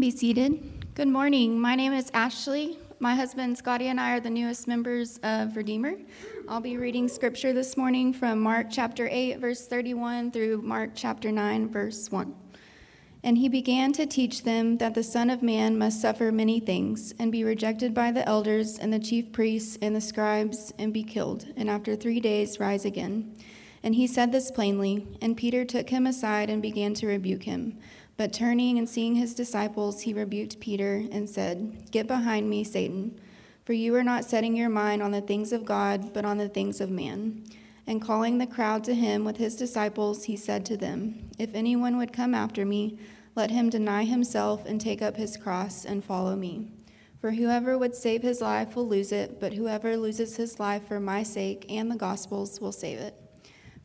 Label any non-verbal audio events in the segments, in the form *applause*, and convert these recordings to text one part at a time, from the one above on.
Be seated. Good morning. My name is Ashley. My husband Scotty and I are the newest members of Redeemer. I'll be reading scripture this morning from Mark chapter 8, verse 31 through Mark chapter 9, verse 1. And he began to teach them that the Son of Man must suffer many things, and be rejected by the elders and the chief priests and the scribes, and be killed, and after three days rise again. And he said this plainly, and Peter took him aside and began to rebuke him. But turning and seeing his disciples, he rebuked Peter and said, Get behind me, Satan, for you are not setting your mind on the things of God, but on the things of man. And calling the crowd to him with his disciples, he said to them, If anyone would come after me, let him deny himself and take up his cross and follow me. For whoever would save his life will lose it, but whoever loses his life for my sake and the gospel's will save it.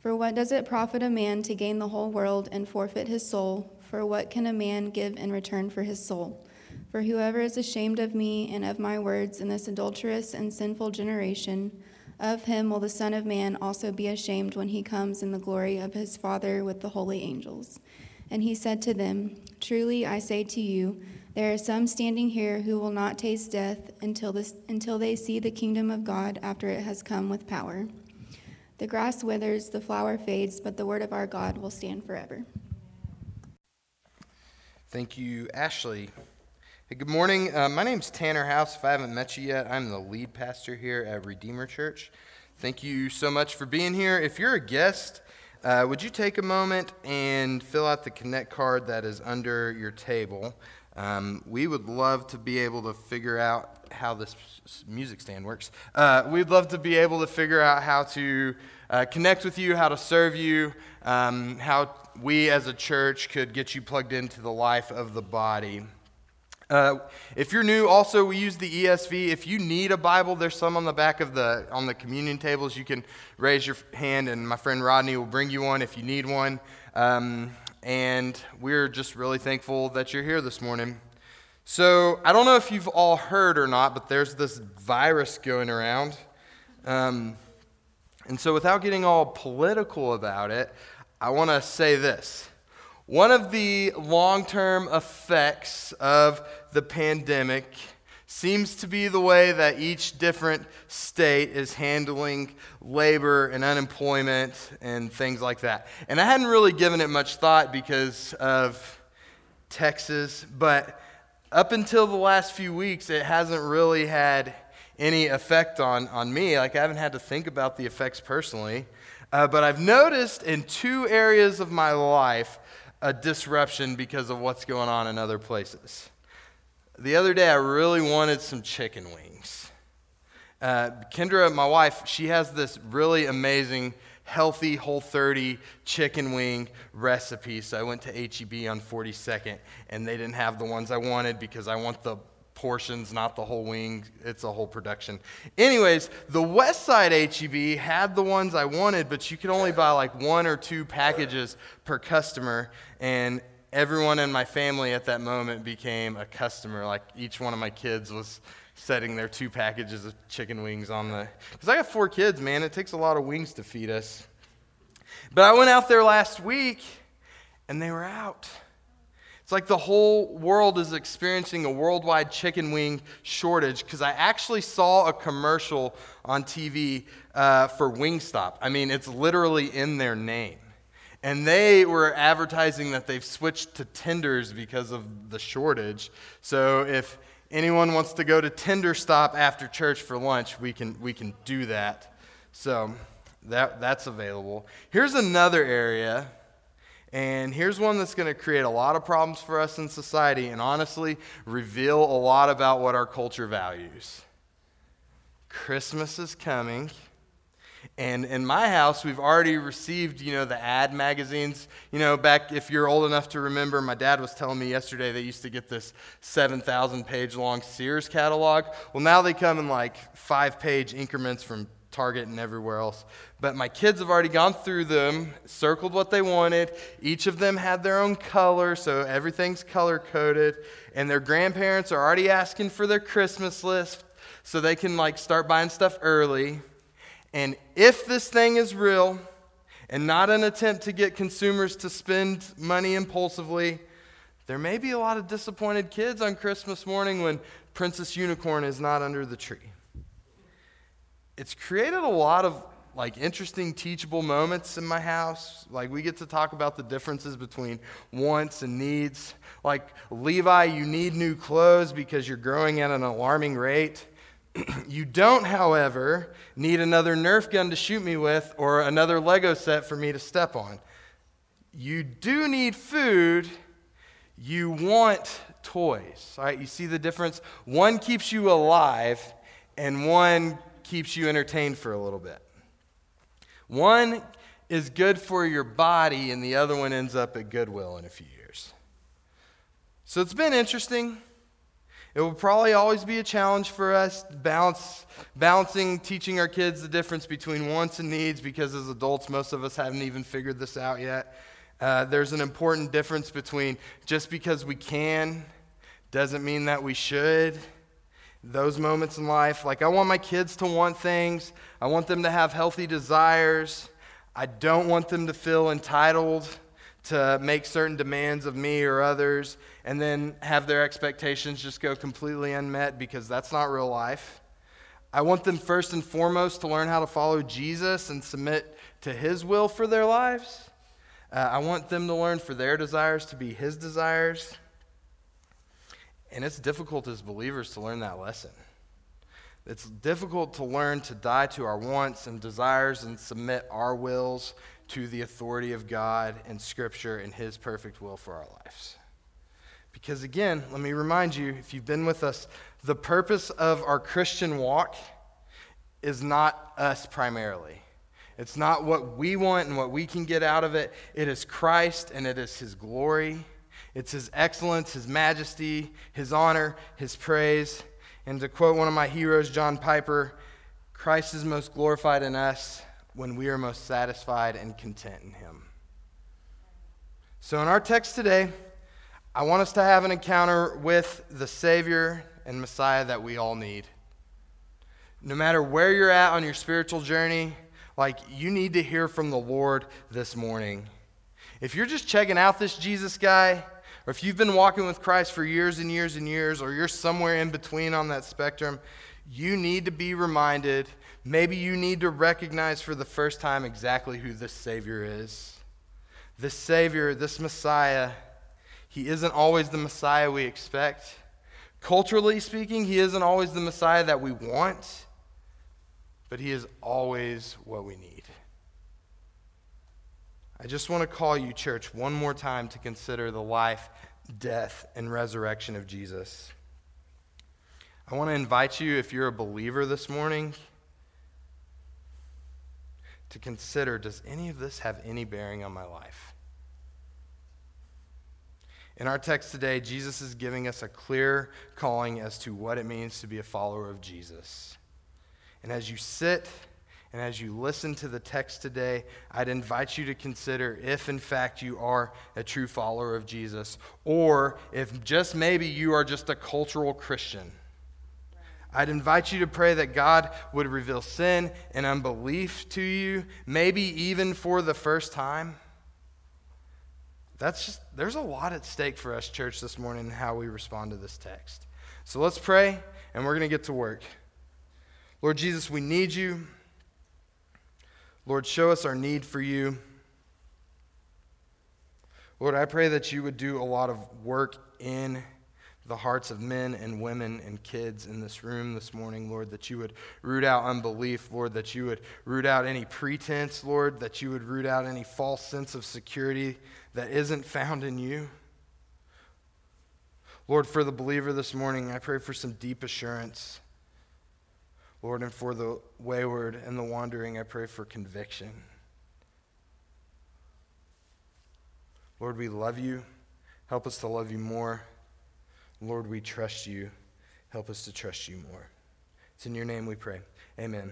For what does it profit a man to gain the whole world and forfeit his soul? For what can a man give in return for his soul? For whoever is ashamed of me and of my words in this adulterous and sinful generation, of him will the Son of Man also be ashamed when he comes in the glory of his Father with the holy angels. And he said to them, Truly I say to you, there are some standing here who will not taste death until, this, until they see the kingdom of God after it has come with power. The grass withers, the flower fades, but the word of our God will stand forever. Thank you, Ashley. Hey, good morning. Uh, my name's Tanner House. If I haven't met you yet, I'm the lead pastor here at Redeemer Church. Thank you so much for being here. If you're a guest, uh, would you take a moment and fill out the Connect card that is under your table? Um, we would love to be able to figure out how this music stand works. Uh, we'd love to be able to figure out how to uh, connect with you, how to serve you, um, how we as a church could get you plugged into the life of the body. Uh, if you're new, also we use the ESV. If you need a Bible, there's some on the back of the on the communion tables. You can raise your hand, and my friend Rodney will bring you one if you need one. Um, and we're just really thankful that you're here this morning. So I don't know if you've all heard or not, but there's this virus going around. Um, and so, without getting all political about it, I want to say this. One of the long term effects of the pandemic seems to be the way that each different state is handling labor and unemployment and things like that. And I hadn't really given it much thought because of Texas, but up until the last few weeks, it hasn't really had any effect on, on me. Like, I haven't had to think about the effects personally. Uh, but I've noticed in two areas of my life a disruption because of what's going on in other places. The other day, I really wanted some chicken wings. Uh, Kendra, my wife, she has this really amazing, healthy, whole 30 chicken wing recipe. So I went to HEB on 42nd, and they didn't have the ones I wanted because I want the portions, not the whole wing. It's a whole production. Anyways, the West Side HEB had the ones I wanted, but you could only buy like one or two packages per customer. And everyone in my family at that moment became a customer. Like each one of my kids was setting their two packages of chicken wings on the. Because I got four kids, man. It takes a lot of wings to feed us. But I went out there last week and they were out. It's like the whole world is experiencing a worldwide chicken wing shortage because I actually saw a commercial on TV uh, for Wingstop. I mean, it's literally in their name. And they were advertising that they've switched to tenders because of the shortage. So if anyone wants to go to Tender Stop after church for lunch, we can, we can do that. So that, that's available. Here's another area and here's one that's going to create a lot of problems for us in society and honestly reveal a lot about what our culture values. Christmas is coming. And in my house, we've already received, you know, the ad magazines. You know, back if you're old enough to remember, my dad was telling me yesterday they used to get this 7,000 page long Sears catalog. Well, now they come in like five page increments from Target and everywhere else. But my kids have already gone through them, circled what they wanted. Each of them had their own color, so everything's color coded. And their grandparents are already asking for their Christmas list so they can like start buying stuff early. And if this thing is real and not an attempt to get consumers to spend money impulsively, There may be a lot of disappointed kids on Christmas morning when Princess Unicorn is not under the tree. It's created a lot of like interesting teachable moments in my house. Like we get to talk about the differences between wants and needs. Like Levi, you need new clothes because you're growing at an alarming rate. *clears throat* you don't, however, need another Nerf gun to shoot me with or another Lego set for me to step on. You do need food. You want toys. All right, you see the difference? One keeps you alive, and one keeps you entertained for a little bit. One is good for your body, and the other one ends up at Goodwill in a few years. So it's been interesting. It will probably always be a challenge for us balance, balancing teaching our kids the difference between wants and needs because as adults, most of us haven't even figured this out yet. Uh, there's an important difference between just because we can doesn't mean that we should those moments in life. Like, I want my kids to want things, I want them to have healthy desires. I don't want them to feel entitled to make certain demands of me or others and then have their expectations just go completely unmet because that's not real life. I want them first and foremost to learn how to follow Jesus and submit to his will for their lives. Uh, I want them to learn for their desires to be his desires. And it's difficult as believers to learn that lesson. It's difficult to learn to die to our wants and desires and submit our wills to the authority of God and Scripture and His perfect will for our lives. Because again, let me remind you if you've been with us, the purpose of our Christian walk is not us primarily. It's not what we want and what we can get out of it. It is Christ and it is His glory it's His excellence, His majesty, His honor, His praise. And to quote one of my heroes, John Piper, Christ is most glorified in us when we are most satisfied and content in Him. So, in our text today, I want us to have an encounter with the Savior and Messiah that we all need. No matter where you're at on your spiritual journey, like you need to hear from the Lord this morning. If you're just checking out this Jesus guy, or if you've been walking with Christ for years and years and years, or you're somewhere in between on that spectrum, you need to be reminded. Maybe you need to recognize for the first time exactly who this Savior is. This Savior, this Messiah, he isn't always the Messiah we expect. Culturally speaking, he isn't always the Messiah that we want, but he is always what we need. I just want to call you, church, one more time to consider the life, death, and resurrection of Jesus. I want to invite you, if you're a believer this morning, to consider does any of this have any bearing on my life? In our text today, Jesus is giving us a clear calling as to what it means to be a follower of Jesus. And as you sit, and as you listen to the text today, I'd invite you to consider if, in fact, you are a true follower of Jesus, or if just maybe you are just a cultural Christian. I'd invite you to pray that God would reveal sin and unbelief to you, maybe even for the first time. That's just, there's a lot at stake for us, church, this morning, how we respond to this text. So let's pray, and we're going to get to work. Lord Jesus, we need you. Lord, show us our need for you. Lord, I pray that you would do a lot of work in the hearts of men and women and kids in this room this morning, Lord, that you would root out unbelief, Lord, that you would root out any pretense, Lord, that you would root out any false sense of security that isn't found in you. Lord, for the believer this morning, I pray for some deep assurance Lord, and for the wayward and the wandering, I pray for conviction. Lord, we love you. Help us to love you more. Lord, we trust you. Help us to trust you more. It's in your name we pray. Amen.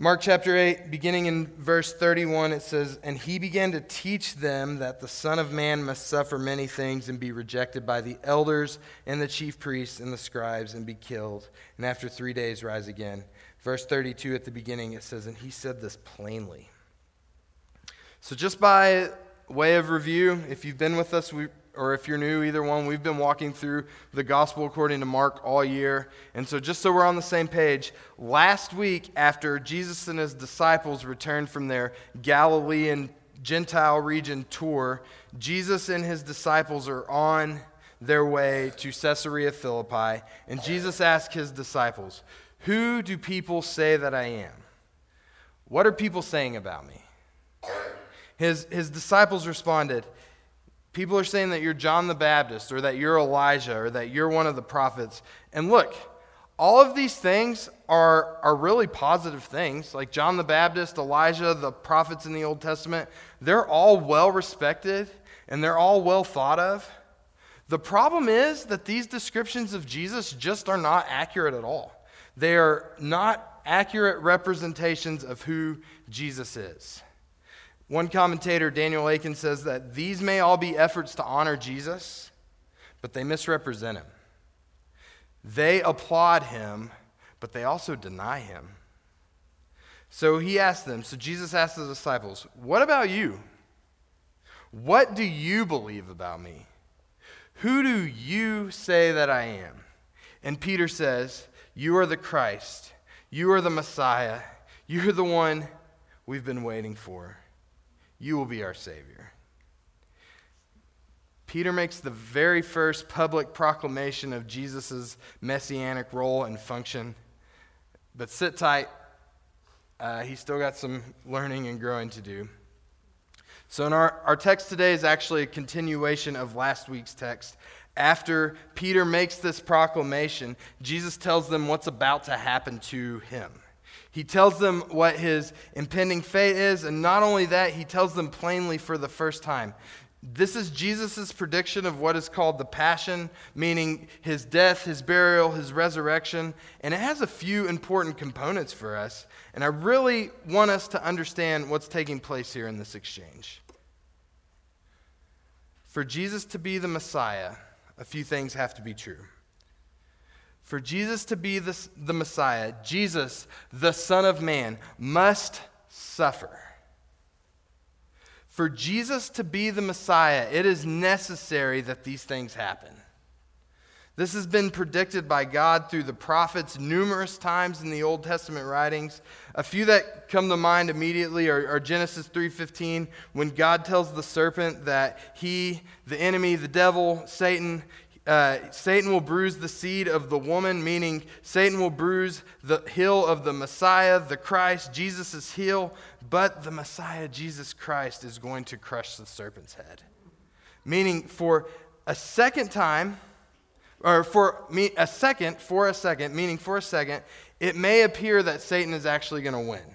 Mark chapter 8, beginning in verse 31, it says, And he began to teach them that the Son of Man must suffer many things and be rejected by the elders and the chief priests and the scribes and be killed, and after three days rise again. Verse 32 at the beginning, it says, And he said this plainly. So, just by way of review, if you've been with us, we or if you're new, either one, we've been walking through the gospel according to Mark all year. And so, just so we're on the same page, last week, after Jesus and his disciples returned from their Galilean Gentile region tour, Jesus and his disciples are on their way to Caesarea Philippi. And Jesus asked his disciples, Who do people say that I am? What are people saying about me? His, his disciples responded, People are saying that you're John the Baptist, or that you're Elijah, or that you're one of the prophets. And look, all of these things are, are really positive things. Like John the Baptist, Elijah, the prophets in the Old Testament, they're all well respected and they're all well thought of. The problem is that these descriptions of Jesus just are not accurate at all. They are not accurate representations of who Jesus is. One commentator, Daniel Akin, says that these may all be efforts to honor Jesus, but they misrepresent him. They applaud him, but they also deny him. So he asked them, so Jesus asked the disciples, What about you? What do you believe about me? Who do you say that I am? And Peter says, You are the Christ. You are the Messiah. You're the one we've been waiting for. You will be our Savior. Peter makes the very first public proclamation of Jesus' messianic role and function. But sit tight, uh, he's still got some learning and growing to do. So, in our, our text today is actually a continuation of last week's text. After Peter makes this proclamation, Jesus tells them what's about to happen to him. He tells them what his impending fate is, and not only that, he tells them plainly for the first time. This is Jesus' prediction of what is called the Passion, meaning his death, his burial, his resurrection. And it has a few important components for us. And I really want us to understand what's taking place here in this exchange. For Jesus to be the Messiah, a few things have to be true. For Jesus to be the, the Messiah, Jesus, the Son of Man, must suffer. For Jesus to be the Messiah, it is necessary that these things happen. This has been predicted by God through the prophets numerous times in the Old Testament writings. A few that come to mind immediately are, are Genesis 3:15, when God tells the serpent that he, the enemy, the devil, Satan, uh, Satan will bruise the seed of the woman, meaning Satan will bruise the heel of the Messiah, the Christ, Jesus' heel, but the Messiah, Jesus Christ, is going to crush the serpent's head. Meaning, for a second time, or for me, a second, for a second, meaning for a second, it may appear that Satan is actually going to win.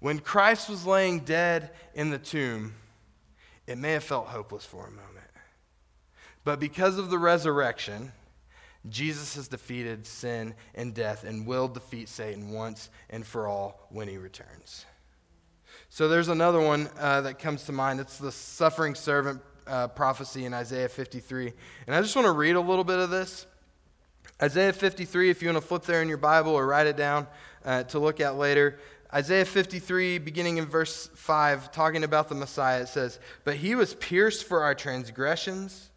When Christ was laying dead in the tomb, it may have felt hopeless for a moment. But because of the resurrection, Jesus has defeated sin and death and will defeat Satan once and for all when he returns. So there's another one uh, that comes to mind. It's the suffering servant uh, prophecy in Isaiah 53. And I just want to read a little bit of this. Isaiah 53, if you want to flip there in your Bible or write it down uh, to look at later. Isaiah 53, beginning in verse 5, talking about the Messiah, it says, But he was pierced for our transgressions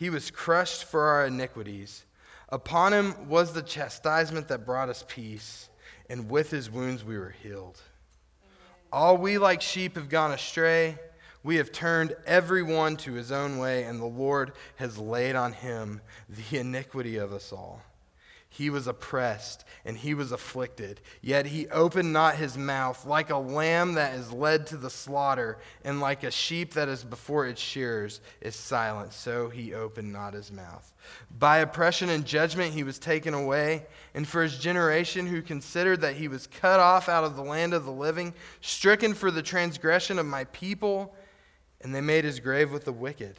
he was crushed for our iniquities. Upon him was the chastisement that brought us peace, and with his wounds we were healed. All we like sheep have gone astray. We have turned every one to his own way, and the Lord has laid on him the iniquity of us all. He was oppressed and he was afflicted, yet he opened not his mouth, like a lamb that is led to the slaughter, and like a sheep that is before its shearers is silent, so he opened not his mouth. By oppression and judgment he was taken away, and for his generation who considered that he was cut off out of the land of the living, stricken for the transgression of my people, and they made his grave with the wicked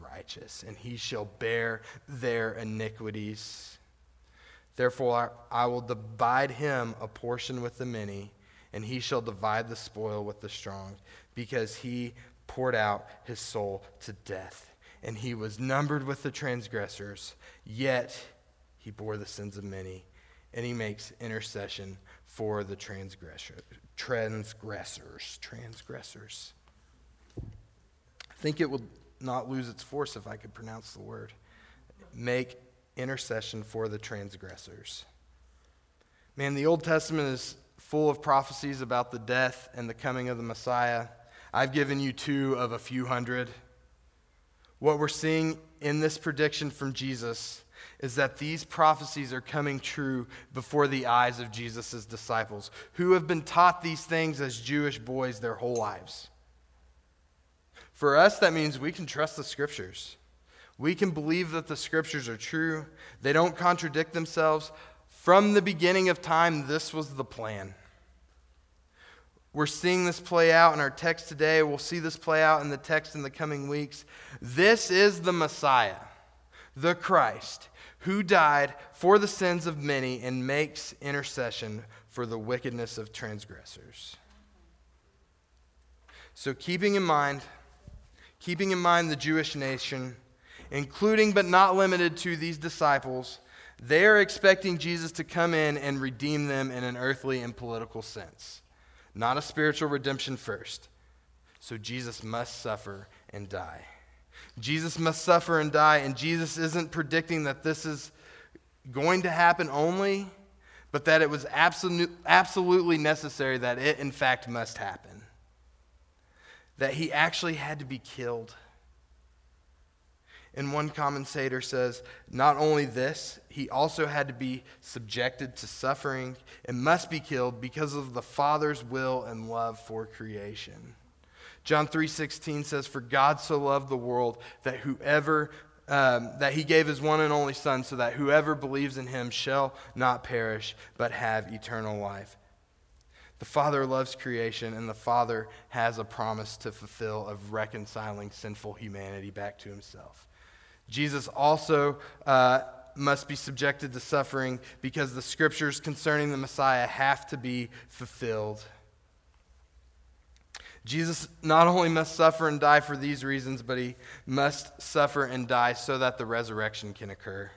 Righteous, and he shall bear their iniquities. Therefore, I will divide him a portion with the many, and he shall divide the spoil with the strong, because he poured out his soul to death, and he was numbered with the transgressors, yet he bore the sins of many, and he makes intercession for the transgressors. Transgressors. Transgressors. I think it would not lose its force if I could pronounce the word. Make intercession for the transgressors. Man, the Old Testament is full of prophecies about the death and the coming of the Messiah. I've given you two of a few hundred. What we're seeing in this prediction from Jesus is that these prophecies are coming true before the eyes of Jesus' disciples, who have been taught these things as Jewish boys their whole lives. For us, that means we can trust the scriptures. We can believe that the scriptures are true, they don't contradict themselves. From the beginning of time, this was the plan. We're seeing this play out in our text today. We'll see this play out in the text in the coming weeks. This is the Messiah, the Christ, who died for the sins of many and makes intercession for the wickedness of transgressors. So, keeping in mind, keeping in mind the Jewish nation, including but not limited to these disciples, they are expecting Jesus to come in and redeem them in an earthly and political sense, not a spiritual redemption first. So Jesus must suffer and die. Jesus must suffer and die, and Jesus isn't predicting that this is going to happen only, but that it was absolute, absolutely necessary that it, in fact, must happen. That he actually had to be killed and one commentator says, not only this, he also had to be subjected to suffering and must be killed because of the Father's will and love for creation. John 3:16 says, "For God so loved the world that whoever um, that he gave his one and only Son, so that whoever believes in him shall not perish, but have eternal life." The Father loves creation, and the Father has a promise to fulfill of reconciling sinful humanity back to himself. Jesus also uh, must be subjected to suffering because the scriptures concerning the Messiah have to be fulfilled. Jesus not only must suffer and die for these reasons, but he must suffer and die so that the resurrection can occur.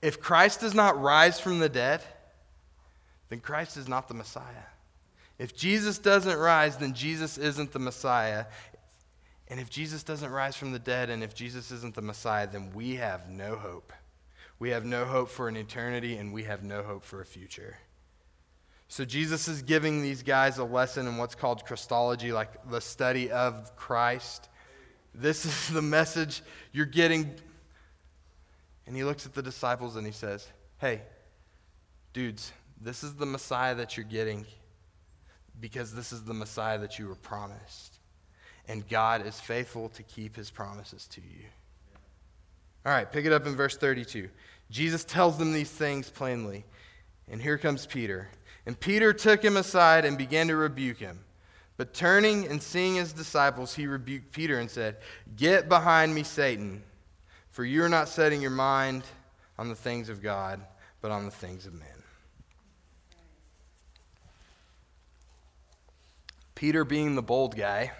If Christ does not rise from the dead, then Christ is not the Messiah. If Jesus doesn't rise, then Jesus isn't the Messiah. And if Jesus doesn't rise from the dead and if Jesus isn't the Messiah, then we have no hope. We have no hope for an eternity and we have no hope for a future. So Jesus is giving these guys a lesson in what's called Christology, like the study of Christ. This is the message you're getting. And he looks at the disciples and he says, Hey, dudes, this is the Messiah that you're getting because this is the Messiah that you were promised and God is faithful to keep his promises to you. All right, pick it up in verse 32. Jesus tells them these things plainly. And here comes Peter. And Peter took him aside and began to rebuke him. But turning and seeing his disciples, he rebuked Peter and said, Get behind me, Satan, for you are not setting your mind on the things of God, but on the things of men. Peter, being the bold guy,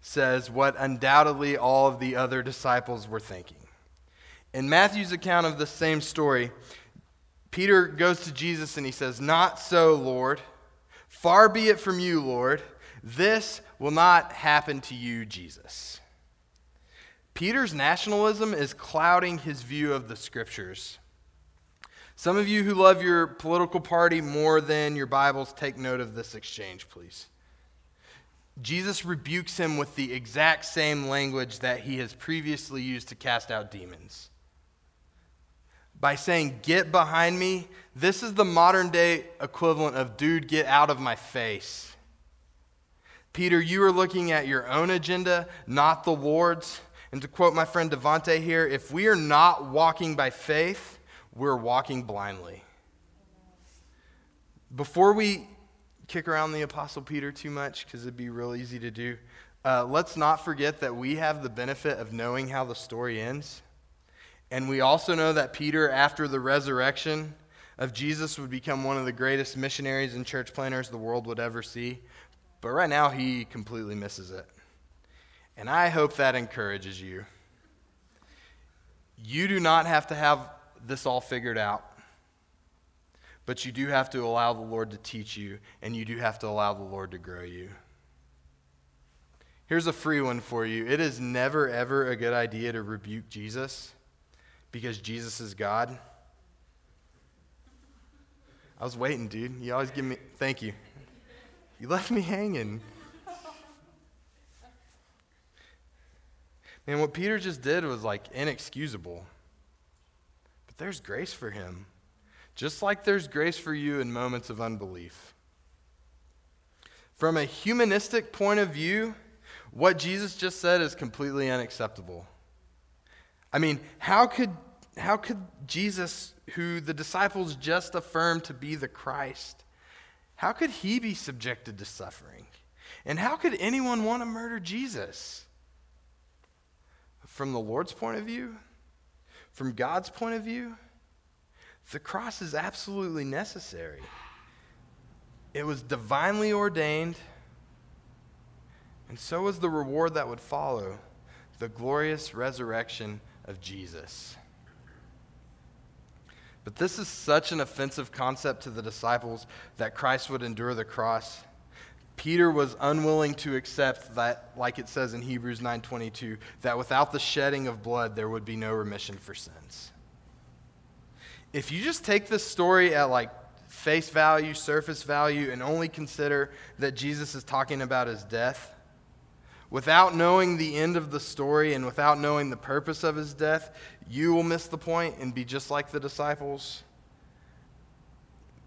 says what undoubtedly all of the other disciples were thinking. In Matthew's account of the same story, Peter goes to Jesus and he says, Not so, Lord. Far be it from you, Lord. This will not happen to you, Jesus. Peter's nationalism is clouding his view of the scriptures. Some of you who love your political party more than your Bibles, take note of this exchange, please. Jesus rebukes him with the exact same language that he has previously used to cast out demons. By saying, Get behind me, this is the modern day equivalent of, Dude, get out of my face. Peter, you are looking at your own agenda, not the Lord's. And to quote my friend Devante here, if we are not walking by faith, we're walking blindly. Before we kick around the Apostle Peter too much because it'd be real easy to do. uh, let's not forget that we have the benefit of knowing how the story ends. And we also know that Peter, after the resurrection of Jesus, would become one of the greatest missionaries and church planners the world would ever see. But right now, he completely misses it. And I hope that encourages you. You do not have to have this all figured out, but you do have to allow the Lord to teach you, and you do have to allow the Lord to grow you. Here's a free one for you. It is never, ever a good idea to rebuke Jesus because Jesus is God. I was waiting, dude. You always give me, thank you. You left me hanging. Man, what Peter just did was like inexcusable. But there's grace for him, just like there's grace for you in moments of unbelief. From a humanistic point of view, what Jesus just said is completely unacceptable. I mean, how could, how could Jesus, who the disciples just affirmed to be the Christ, how could he be subjected to suffering? And how could anyone want to murder Jesus? From the Lord's point of view, from God's point of view, the cross is absolutely necessary. It was divinely ordained, and so was the reward that would follow the glorious resurrection of Jesus. But this is such an offensive concept to the disciples that Christ would endure the cross. Peter was unwilling to accept that like it says in Hebrews 9:22 that without the shedding of blood there would be no remission for sins. If you just take this story at like face value, surface value and only consider that Jesus is talking about his death, without knowing the end of the story and without knowing the purpose of his death, you will miss the point and be just like the disciples.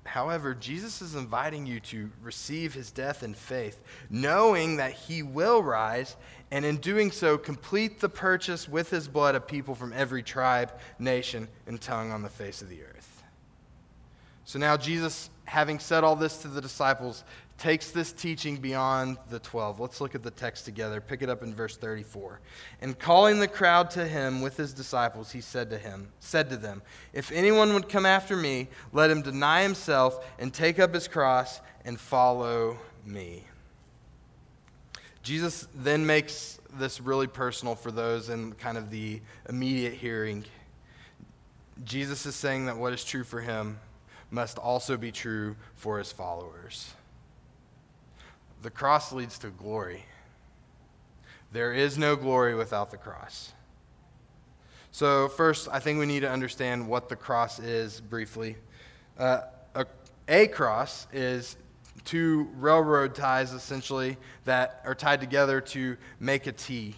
However, Jesus is inviting you to receive his death in faith, knowing that he will rise, and in doing so, complete the purchase with his blood of people from every tribe, nation, and tongue on the face of the earth. So now, Jesus, having said all this to the disciples, takes this teaching beyond the 12. Let's look at the text together. Pick it up in verse 34. And calling the crowd to him with his disciples, he said to him, said to them, If anyone would come after me, let him deny himself and take up his cross and follow me. Jesus then makes this really personal for those in kind of the immediate hearing. Jesus is saying that what is true for him must also be true for his followers. The cross leads to glory. There is no glory without the cross. So, first, I think we need to understand what the cross is briefly. Uh, a, a cross is two railroad ties, essentially, that are tied together to make a T.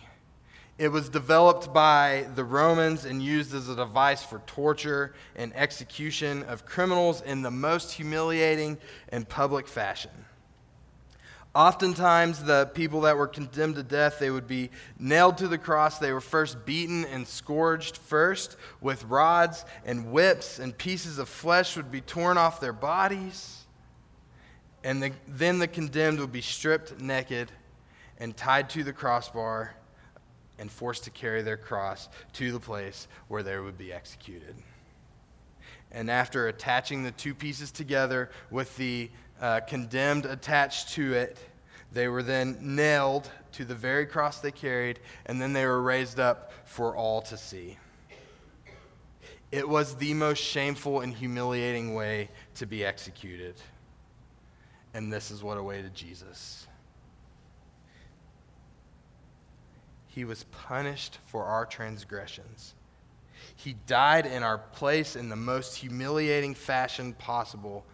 It was developed by the Romans and used as a device for torture and execution of criminals in the most humiliating and public fashion. Oftentimes, the people that were condemned to death, they would be nailed to the cross. They were first beaten and scourged first with rods and whips, and pieces of flesh would be torn off their bodies. And the, then the condemned would be stripped naked and tied to the crossbar and forced to carry their cross to the place where they would be executed. And after attaching the two pieces together with the uh, condemned attached to it. They were then nailed to the very cross they carried, and then they were raised up for all to see. It was the most shameful and humiliating way to be executed. And this is what awaited Jesus. He was punished for our transgressions. He died in our place in the most humiliating fashion possible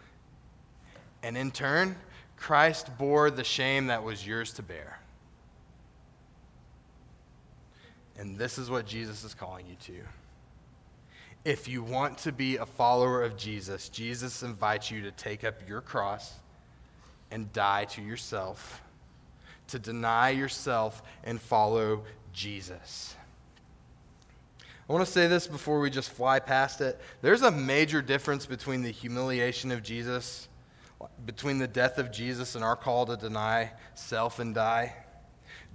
and in turn, Christ bore the shame that was yours to bear. And this is what Jesus is calling you to. If you want to be a follower of Jesus, Jesus invites you to take up your cross and die to yourself, to deny yourself and follow Jesus. I want to say this before we just fly past it. There's a major difference between the humiliation of Jesus between the death of Jesus and our call to deny self and die.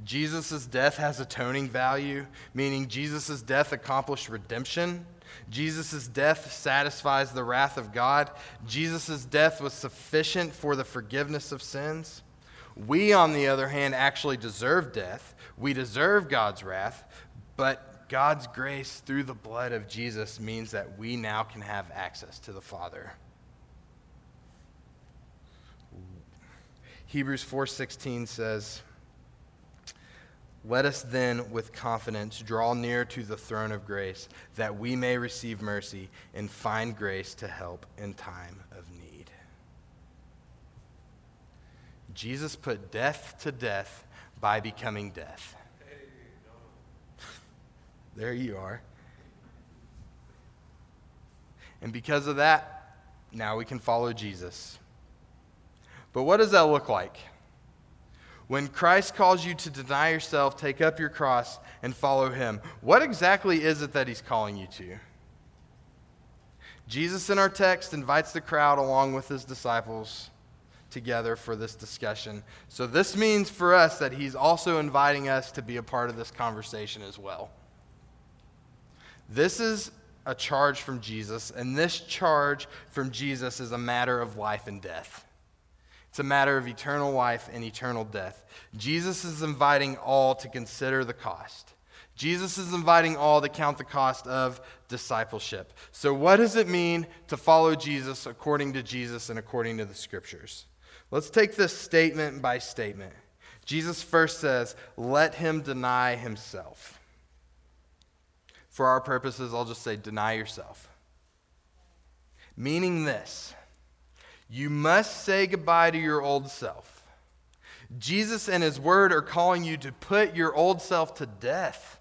Jesus' death has atoning value, meaning Jesus' death accomplished redemption. Jesus' death satisfies the wrath of God. Jesus' death was sufficient for the forgiveness of sins. We, on the other hand, actually deserve death. We deserve God's wrath, but God's grace through the blood of Jesus means that we now can have access to the Father. Hebrews 4:16 says, "Let us then with confidence draw near to the throne of grace, that we may receive mercy and find grace to help in time of need." Jesus put death to death by becoming death. *laughs* there you are. And because of that, now we can follow Jesus. But what does that look like? When Christ calls you to deny yourself, take up your cross, and follow him, what exactly is it that he's calling you to? Jesus in our text invites the crowd along with his disciples together for this discussion. So, this means for us that he's also inviting us to be a part of this conversation as well. This is a charge from Jesus, and this charge from Jesus is a matter of life and death. It's a matter of eternal life and eternal death. Jesus is inviting all to consider the cost. Jesus is inviting all to count the cost of discipleship. So, what does it mean to follow Jesus according to Jesus and according to the scriptures? Let's take this statement by statement. Jesus first says, Let him deny himself. For our purposes, I'll just say, Deny yourself. Meaning this you must say goodbye to your old self. Jesus and his word are calling you to put your old self to death.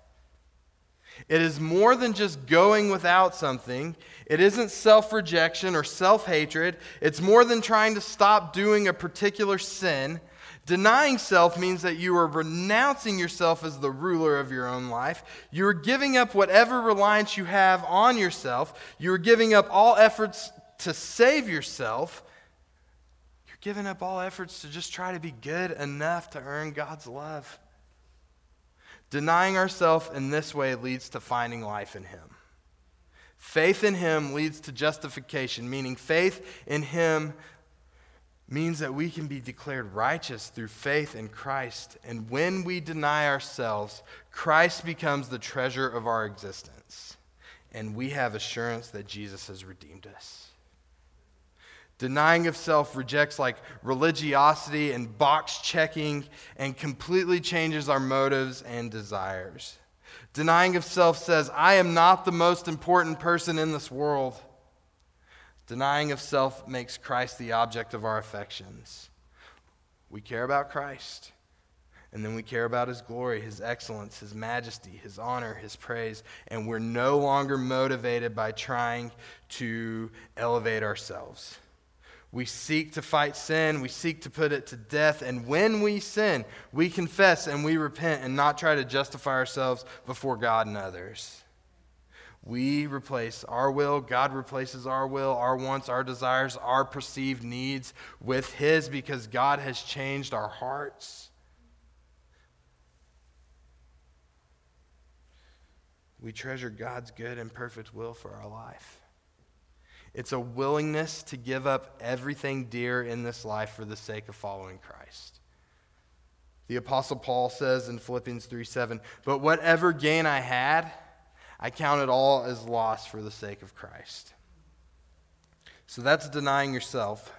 It is more than just going without something. It isn't self rejection or self hatred. It's more than trying to stop doing a particular sin. Denying self means that you are renouncing yourself as the ruler of your own life. You are giving up whatever reliance you have on yourself. You are giving up all efforts to save yourself giving up all efforts to just try to be good enough to earn God's love. Denying ourselves in this way leads to finding life in Him. Faith in Him leads to justification, meaning faith in Him means that we can be declared righteous through faith in Christ. And when we deny ourselves, Christ becomes the treasure of our existence. And we have assurance that Jesus has redeemed us. Denying of self rejects like religiosity and box checking and completely changes our motives and desires. Denying of self says, I am not the most important person in this world. Denying of self makes Christ the object of our affections. We care about Christ, and then we care about his glory, his excellence, his majesty, his honor, his praise, and we're no longer motivated by trying to elevate ourselves. We seek to fight sin. We seek to put it to death. And when we sin, we confess and we repent and not try to justify ourselves before God and others. We replace our will, God replaces our will, our wants, our desires, our perceived needs with His because God has changed our hearts. We treasure God's good and perfect will for our life. It's a willingness to give up everything dear in this life for the sake of following Christ. The Apostle Paul says in Philippians 3 7, But whatever gain I had, I count it all as loss for the sake of Christ. So that's denying yourself.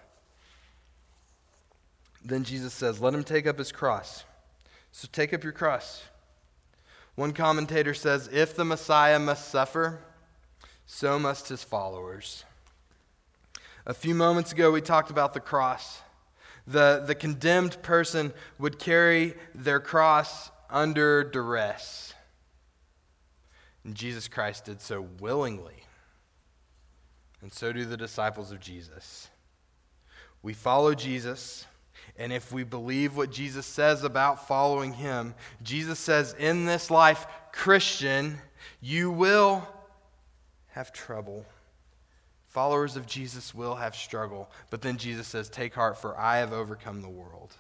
Then Jesus says, Let him take up his cross. So take up your cross. One commentator says, If the Messiah must suffer, so must his followers. A few moments ago, we talked about the cross. The, the condemned person would carry their cross under duress. And Jesus Christ did so willingly. And so do the disciples of Jesus. We follow Jesus, and if we believe what Jesus says about following him, Jesus says, in this life, Christian, you will have trouble. Followers of Jesus will have struggle, but then Jesus says, Take heart, for I have overcome the world.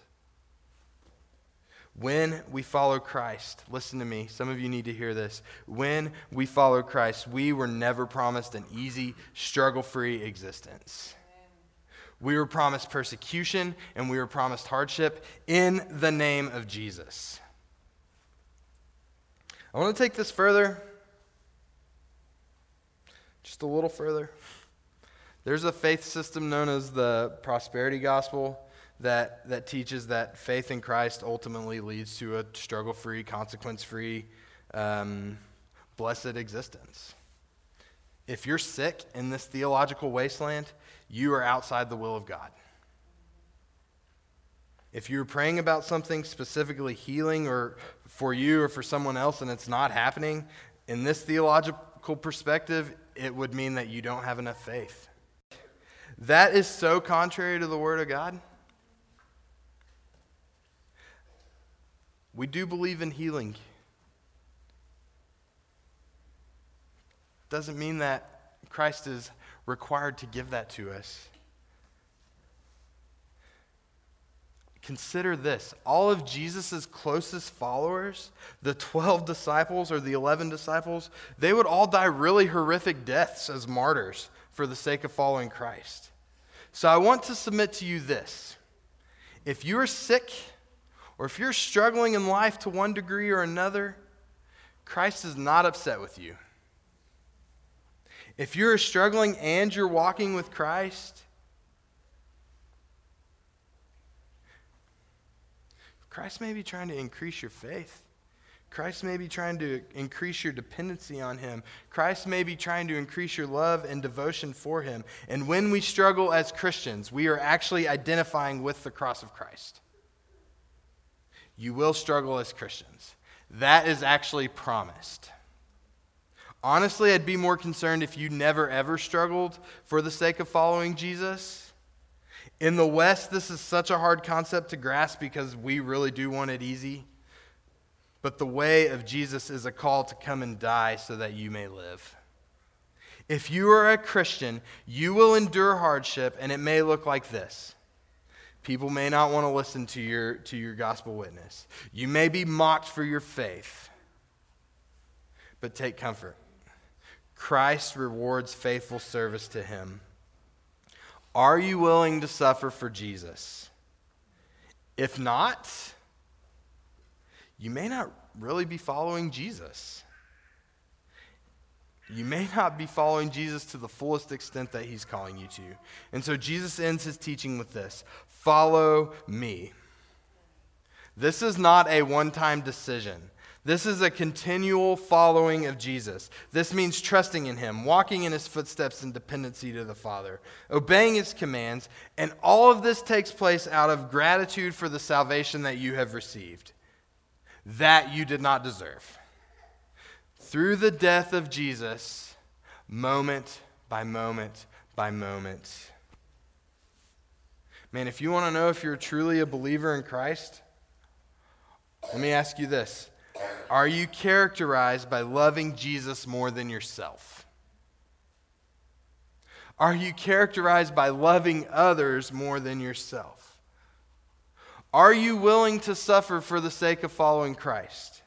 When we follow Christ, listen to me, some of you need to hear this. When we follow Christ, we were never promised an easy, struggle free existence. We were promised persecution and we were promised hardship in the name of Jesus. I want to take this further, just a little further. There's a faith system known as the prosperity gospel that, that teaches that faith in Christ ultimately leads to a struggle free, consequence free, um, blessed existence. If you're sick in this theological wasteland, you are outside the will of God. If you're praying about something specifically healing or for you or for someone else and it's not happening, in this theological perspective, it would mean that you don't have enough faith. That is so contrary to the Word of God. We do believe in healing. Doesn't mean that Christ is required to give that to us. Consider this all of Jesus' closest followers, the 12 disciples or the 11 disciples, they would all die really horrific deaths as martyrs for the sake of following Christ. So I want to submit to you this. If you are sick, or if you're struggling in life to one degree or another, Christ is not upset with you. If you're struggling and you're walking with Christ, Christ may be trying to increase your faith. Christ may be trying to increase your dependency on Him. Christ may be trying to increase your love and devotion for Him. And when we struggle as Christians, we are actually identifying with the cross of Christ. You will struggle as Christians. That is actually promised. Honestly, I'd be more concerned if you never ever struggled for the sake of following Jesus. In the West, this is such a hard concept to grasp because we really do want it easy. But the way of Jesus is a call to come and die so that you may live. If you are a Christian, you will endure hardship, and it may look like this. People may not want to listen to your, to your gospel witness. You may be mocked for your faith. But take comfort. Christ rewards faithful service to him. Are you willing to suffer for Jesus? If not, you may not really be following Jesus. You may not be following Jesus to the fullest extent that he's calling you to. And so Jesus ends his teaching with this Follow me. This is not a one time decision. This is a continual following of Jesus. This means trusting in him, walking in his footsteps in dependency to the Father, obeying his commands, and all of this takes place out of gratitude for the salvation that you have received, that you did not deserve. Through the death of Jesus, moment by moment by moment. Man, if you want to know if you're truly a believer in Christ, let me ask you this Are you characterized by loving Jesus more than yourself? Are you characterized by loving others more than yourself? Are you willing to suffer for the sake of following Christ?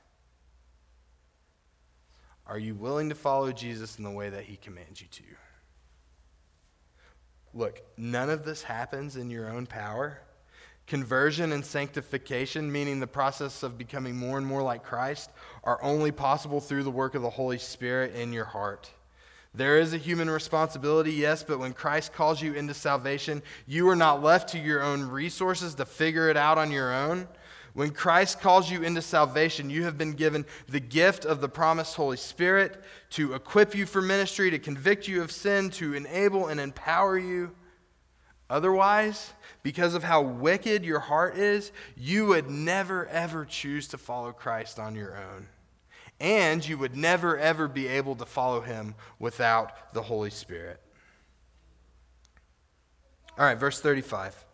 Are you willing to follow Jesus in the way that he commands you to? Look, none of this happens in your own power. Conversion and sanctification, meaning the process of becoming more and more like Christ, are only possible through the work of the Holy Spirit in your heart. There is a human responsibility, yes, but when Christ calls you into salvation, you are not left to your own resources to figure it out on your own. When Christ calls you into salvation, you have been given the gift of the promised Holy Spirit to equip you for ministry, to convict you of sin, to enable and empower you. Otherwise, because of how wicked your heart is, you would never, ever choose to follow Christ on your own. And you would never, ever be able to follow him without the Holy Spirit. All right, verse 35.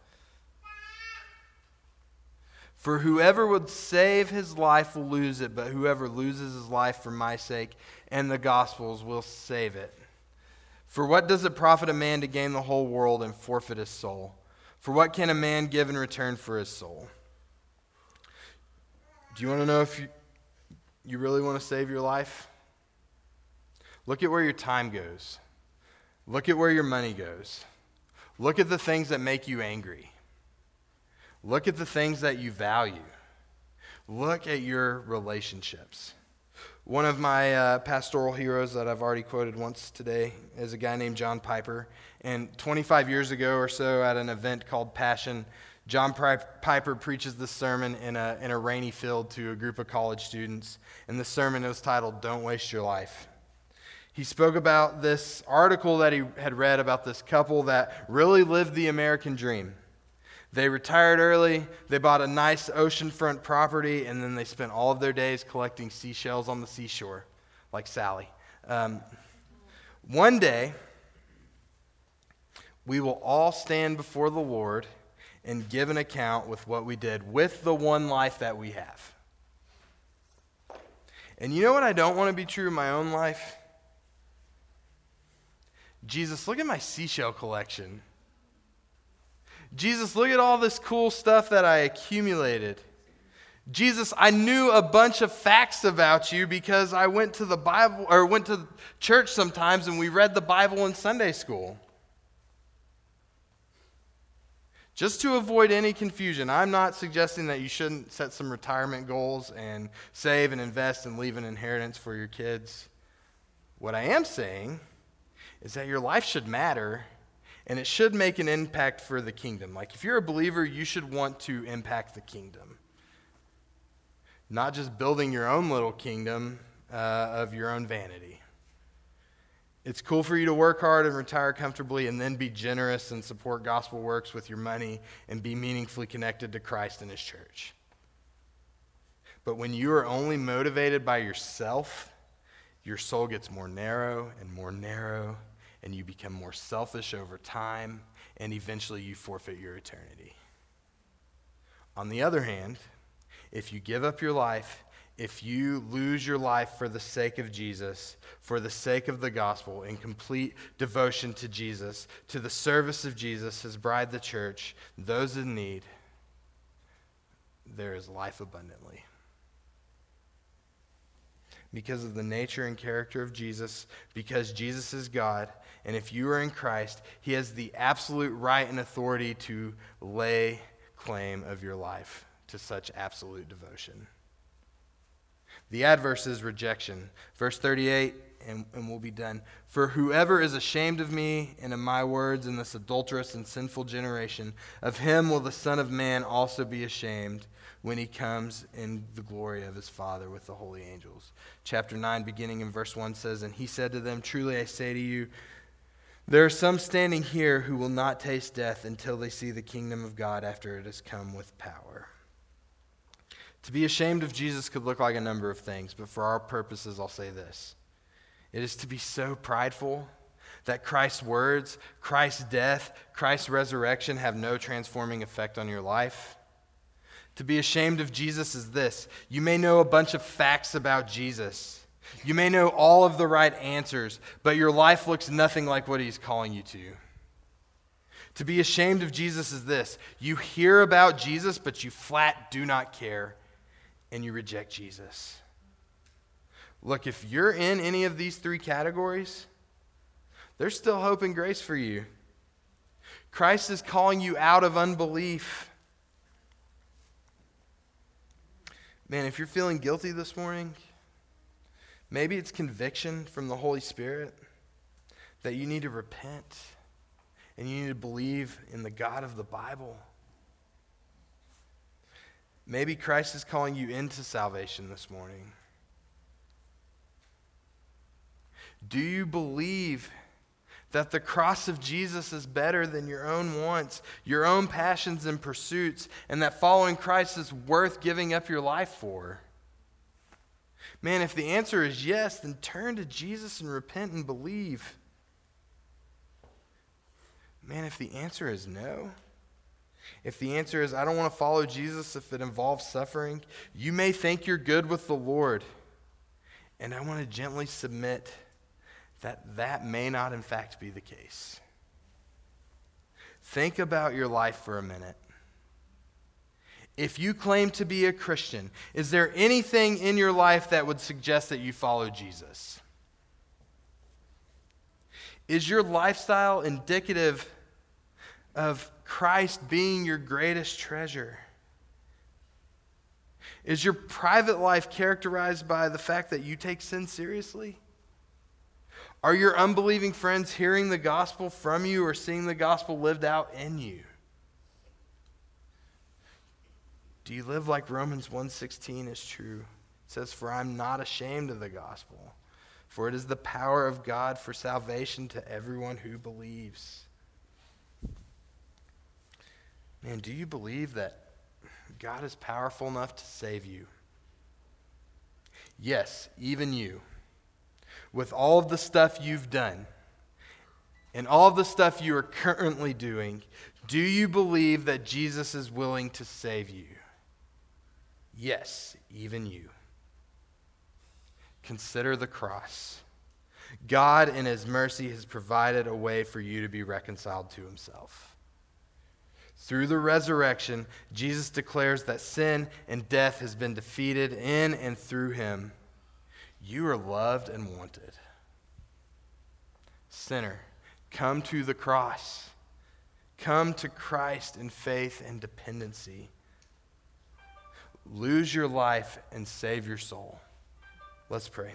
For whoever would save his life will lose it, but whoever loses his life for my sake and the gospel's will save it. For what does it profit a man to gain the whole world and forfeit his soul? For what can a man give in return for his soul? Do you want to know if you, you really want to save your life? Look at where your time goes. Look at where your money goes. Look at the things that make you angry. Look at the things that you value. Look at your relationships. One of my uh, pastoral heroes that I've already quoted once today is a guy named John Piper. And 25 years ago or so, at an event called Passion, John Piper preaches this sermon in a, in a rainy field to a group of college students. And the sermon was titled, Don't Waste Your Life. He spoke about this article that he had read about this couple that really lived the American dream. They retired early, they bought a nice oceanfront property, and then they spent all of their days collecting seashells on the seashore, like Sally. Um, one day, we will all stand before the Lord and give an account with what we did with the one life that we have. And you know what I don't want to be true in my own life? Jesus, look at my seashell collection. Jesus, look at all this cool stuff that I accumulated. Jesus, I knew a bunch of facts about you because I went to the Bible or went to church sometimes and we read the Bible in Sunday school. Just to avoid any confusion, I'm not suggesting that you shouldn't set some retirement goals and save and invest and leave an inheritance for your kids. What I am saying is that your life should matter and it should make an impact for the kingdom. Like if you're a believer, you should want to impact the kingdom. Not just building your own little kingdom uh, of your own vanity. It's cool for you to work hard and retire comfortably and then be generous and support gospel works with your money and be meaningfully connected to Christ and His church. But when you are only motivated by yourself, your soul gets more narrow and more narrow, and you become more selfish over time, and eventually you forfeit your eternity. On the other hand, if you give up your life if you lose your life for the sake of Jesus, for the sake of the gospel, in complete devotion to Jesus, to the service of Jesus, his bride, the church, those in need, there is life abundantly. Because of the nature and character of Jesus, because Jesus is God, and if you are in Christ, he has the absolute right and authority to lay claim of your life to such absolute devotion. The adverse is rejection. Verse 38, and, and, we'll be done. For whoever is ashamed of me and of my words in this adulterous and sinful generation, of him will the Son of Man also be ashamed when he comes in the glory of his Father with the holy angels. Chapter 9, beginning in verse 1 says, And he said to them, Truly I say to you, there are some standing here who will not taste death until they see the kingdom of God after it has come with power. To be ashamed of Jesus could look like a number of things, but for our purposes, I'll say this it is to be so prideful that Christ's words, Christ's death, Christ's resurrection have no transforming effect on your life. To be ashamed of Jesus is this you may know a bunch of facts about Jesus. You may know all of the right answers, but your life looks nothing like what he's calling you to. To be ashamed of Jesus is this you hear about Jesus, but you flat do not care and you reject Jesus. Look, if you're in any of these three categories, there's still hope and grace for you. Christ is calling you out of unbelief. Man, if you're feeling guilty this morning, maybe it's conviction from the Holy Spirit that you need to repent and you need to believe in the God of the Bible. Maybe Christ is calling you into salvation this morning. Do you believe that the cross of Jesus is better than your own wants, your own passions and pursuits, and that following Christ is worth giving up your life for? Man, if the answer is yes, then turn to Jesus and repent and believe. Man, if the answer is no, if the answer is, I don't want to follow Jesus if it involves suffering, you may think you're good with the Lord. And I want to gently submit that that may not, in fact, be the case. Think about your life for a minute. if you claim to be a Christian, is there anything in your life that would suggest that you follow Jesus? Is your lifestyle indicative of Christ being your greatest treasure? Is your private life characterized by the fact that you take sin seriously? Are your unbelieving friends hearing the gospel from you or seeing the gospel lived out in you? Do you live like Romans 1:16 is true? It says for I'm not ashamed of the gospel, for it is the power of God for salvation to everyone who believes. Man, do you believe that God is powerful enough to save you? Yes, even you with all of the stuff you've done and all of the stuff you are currently doing, do you believe that Jesus is willing to save you? Yes, even you. Consider the cross. God, in His mercy, has provided a way for you to be reconciled to Himself. Through the resurrection, Jesus declares that sin and death has been defeated in and through Him. You are loved and wanted. Sinner, come to the cross. Come to Christ in faith and dependency. Lose your life and save your soul. Let's pray.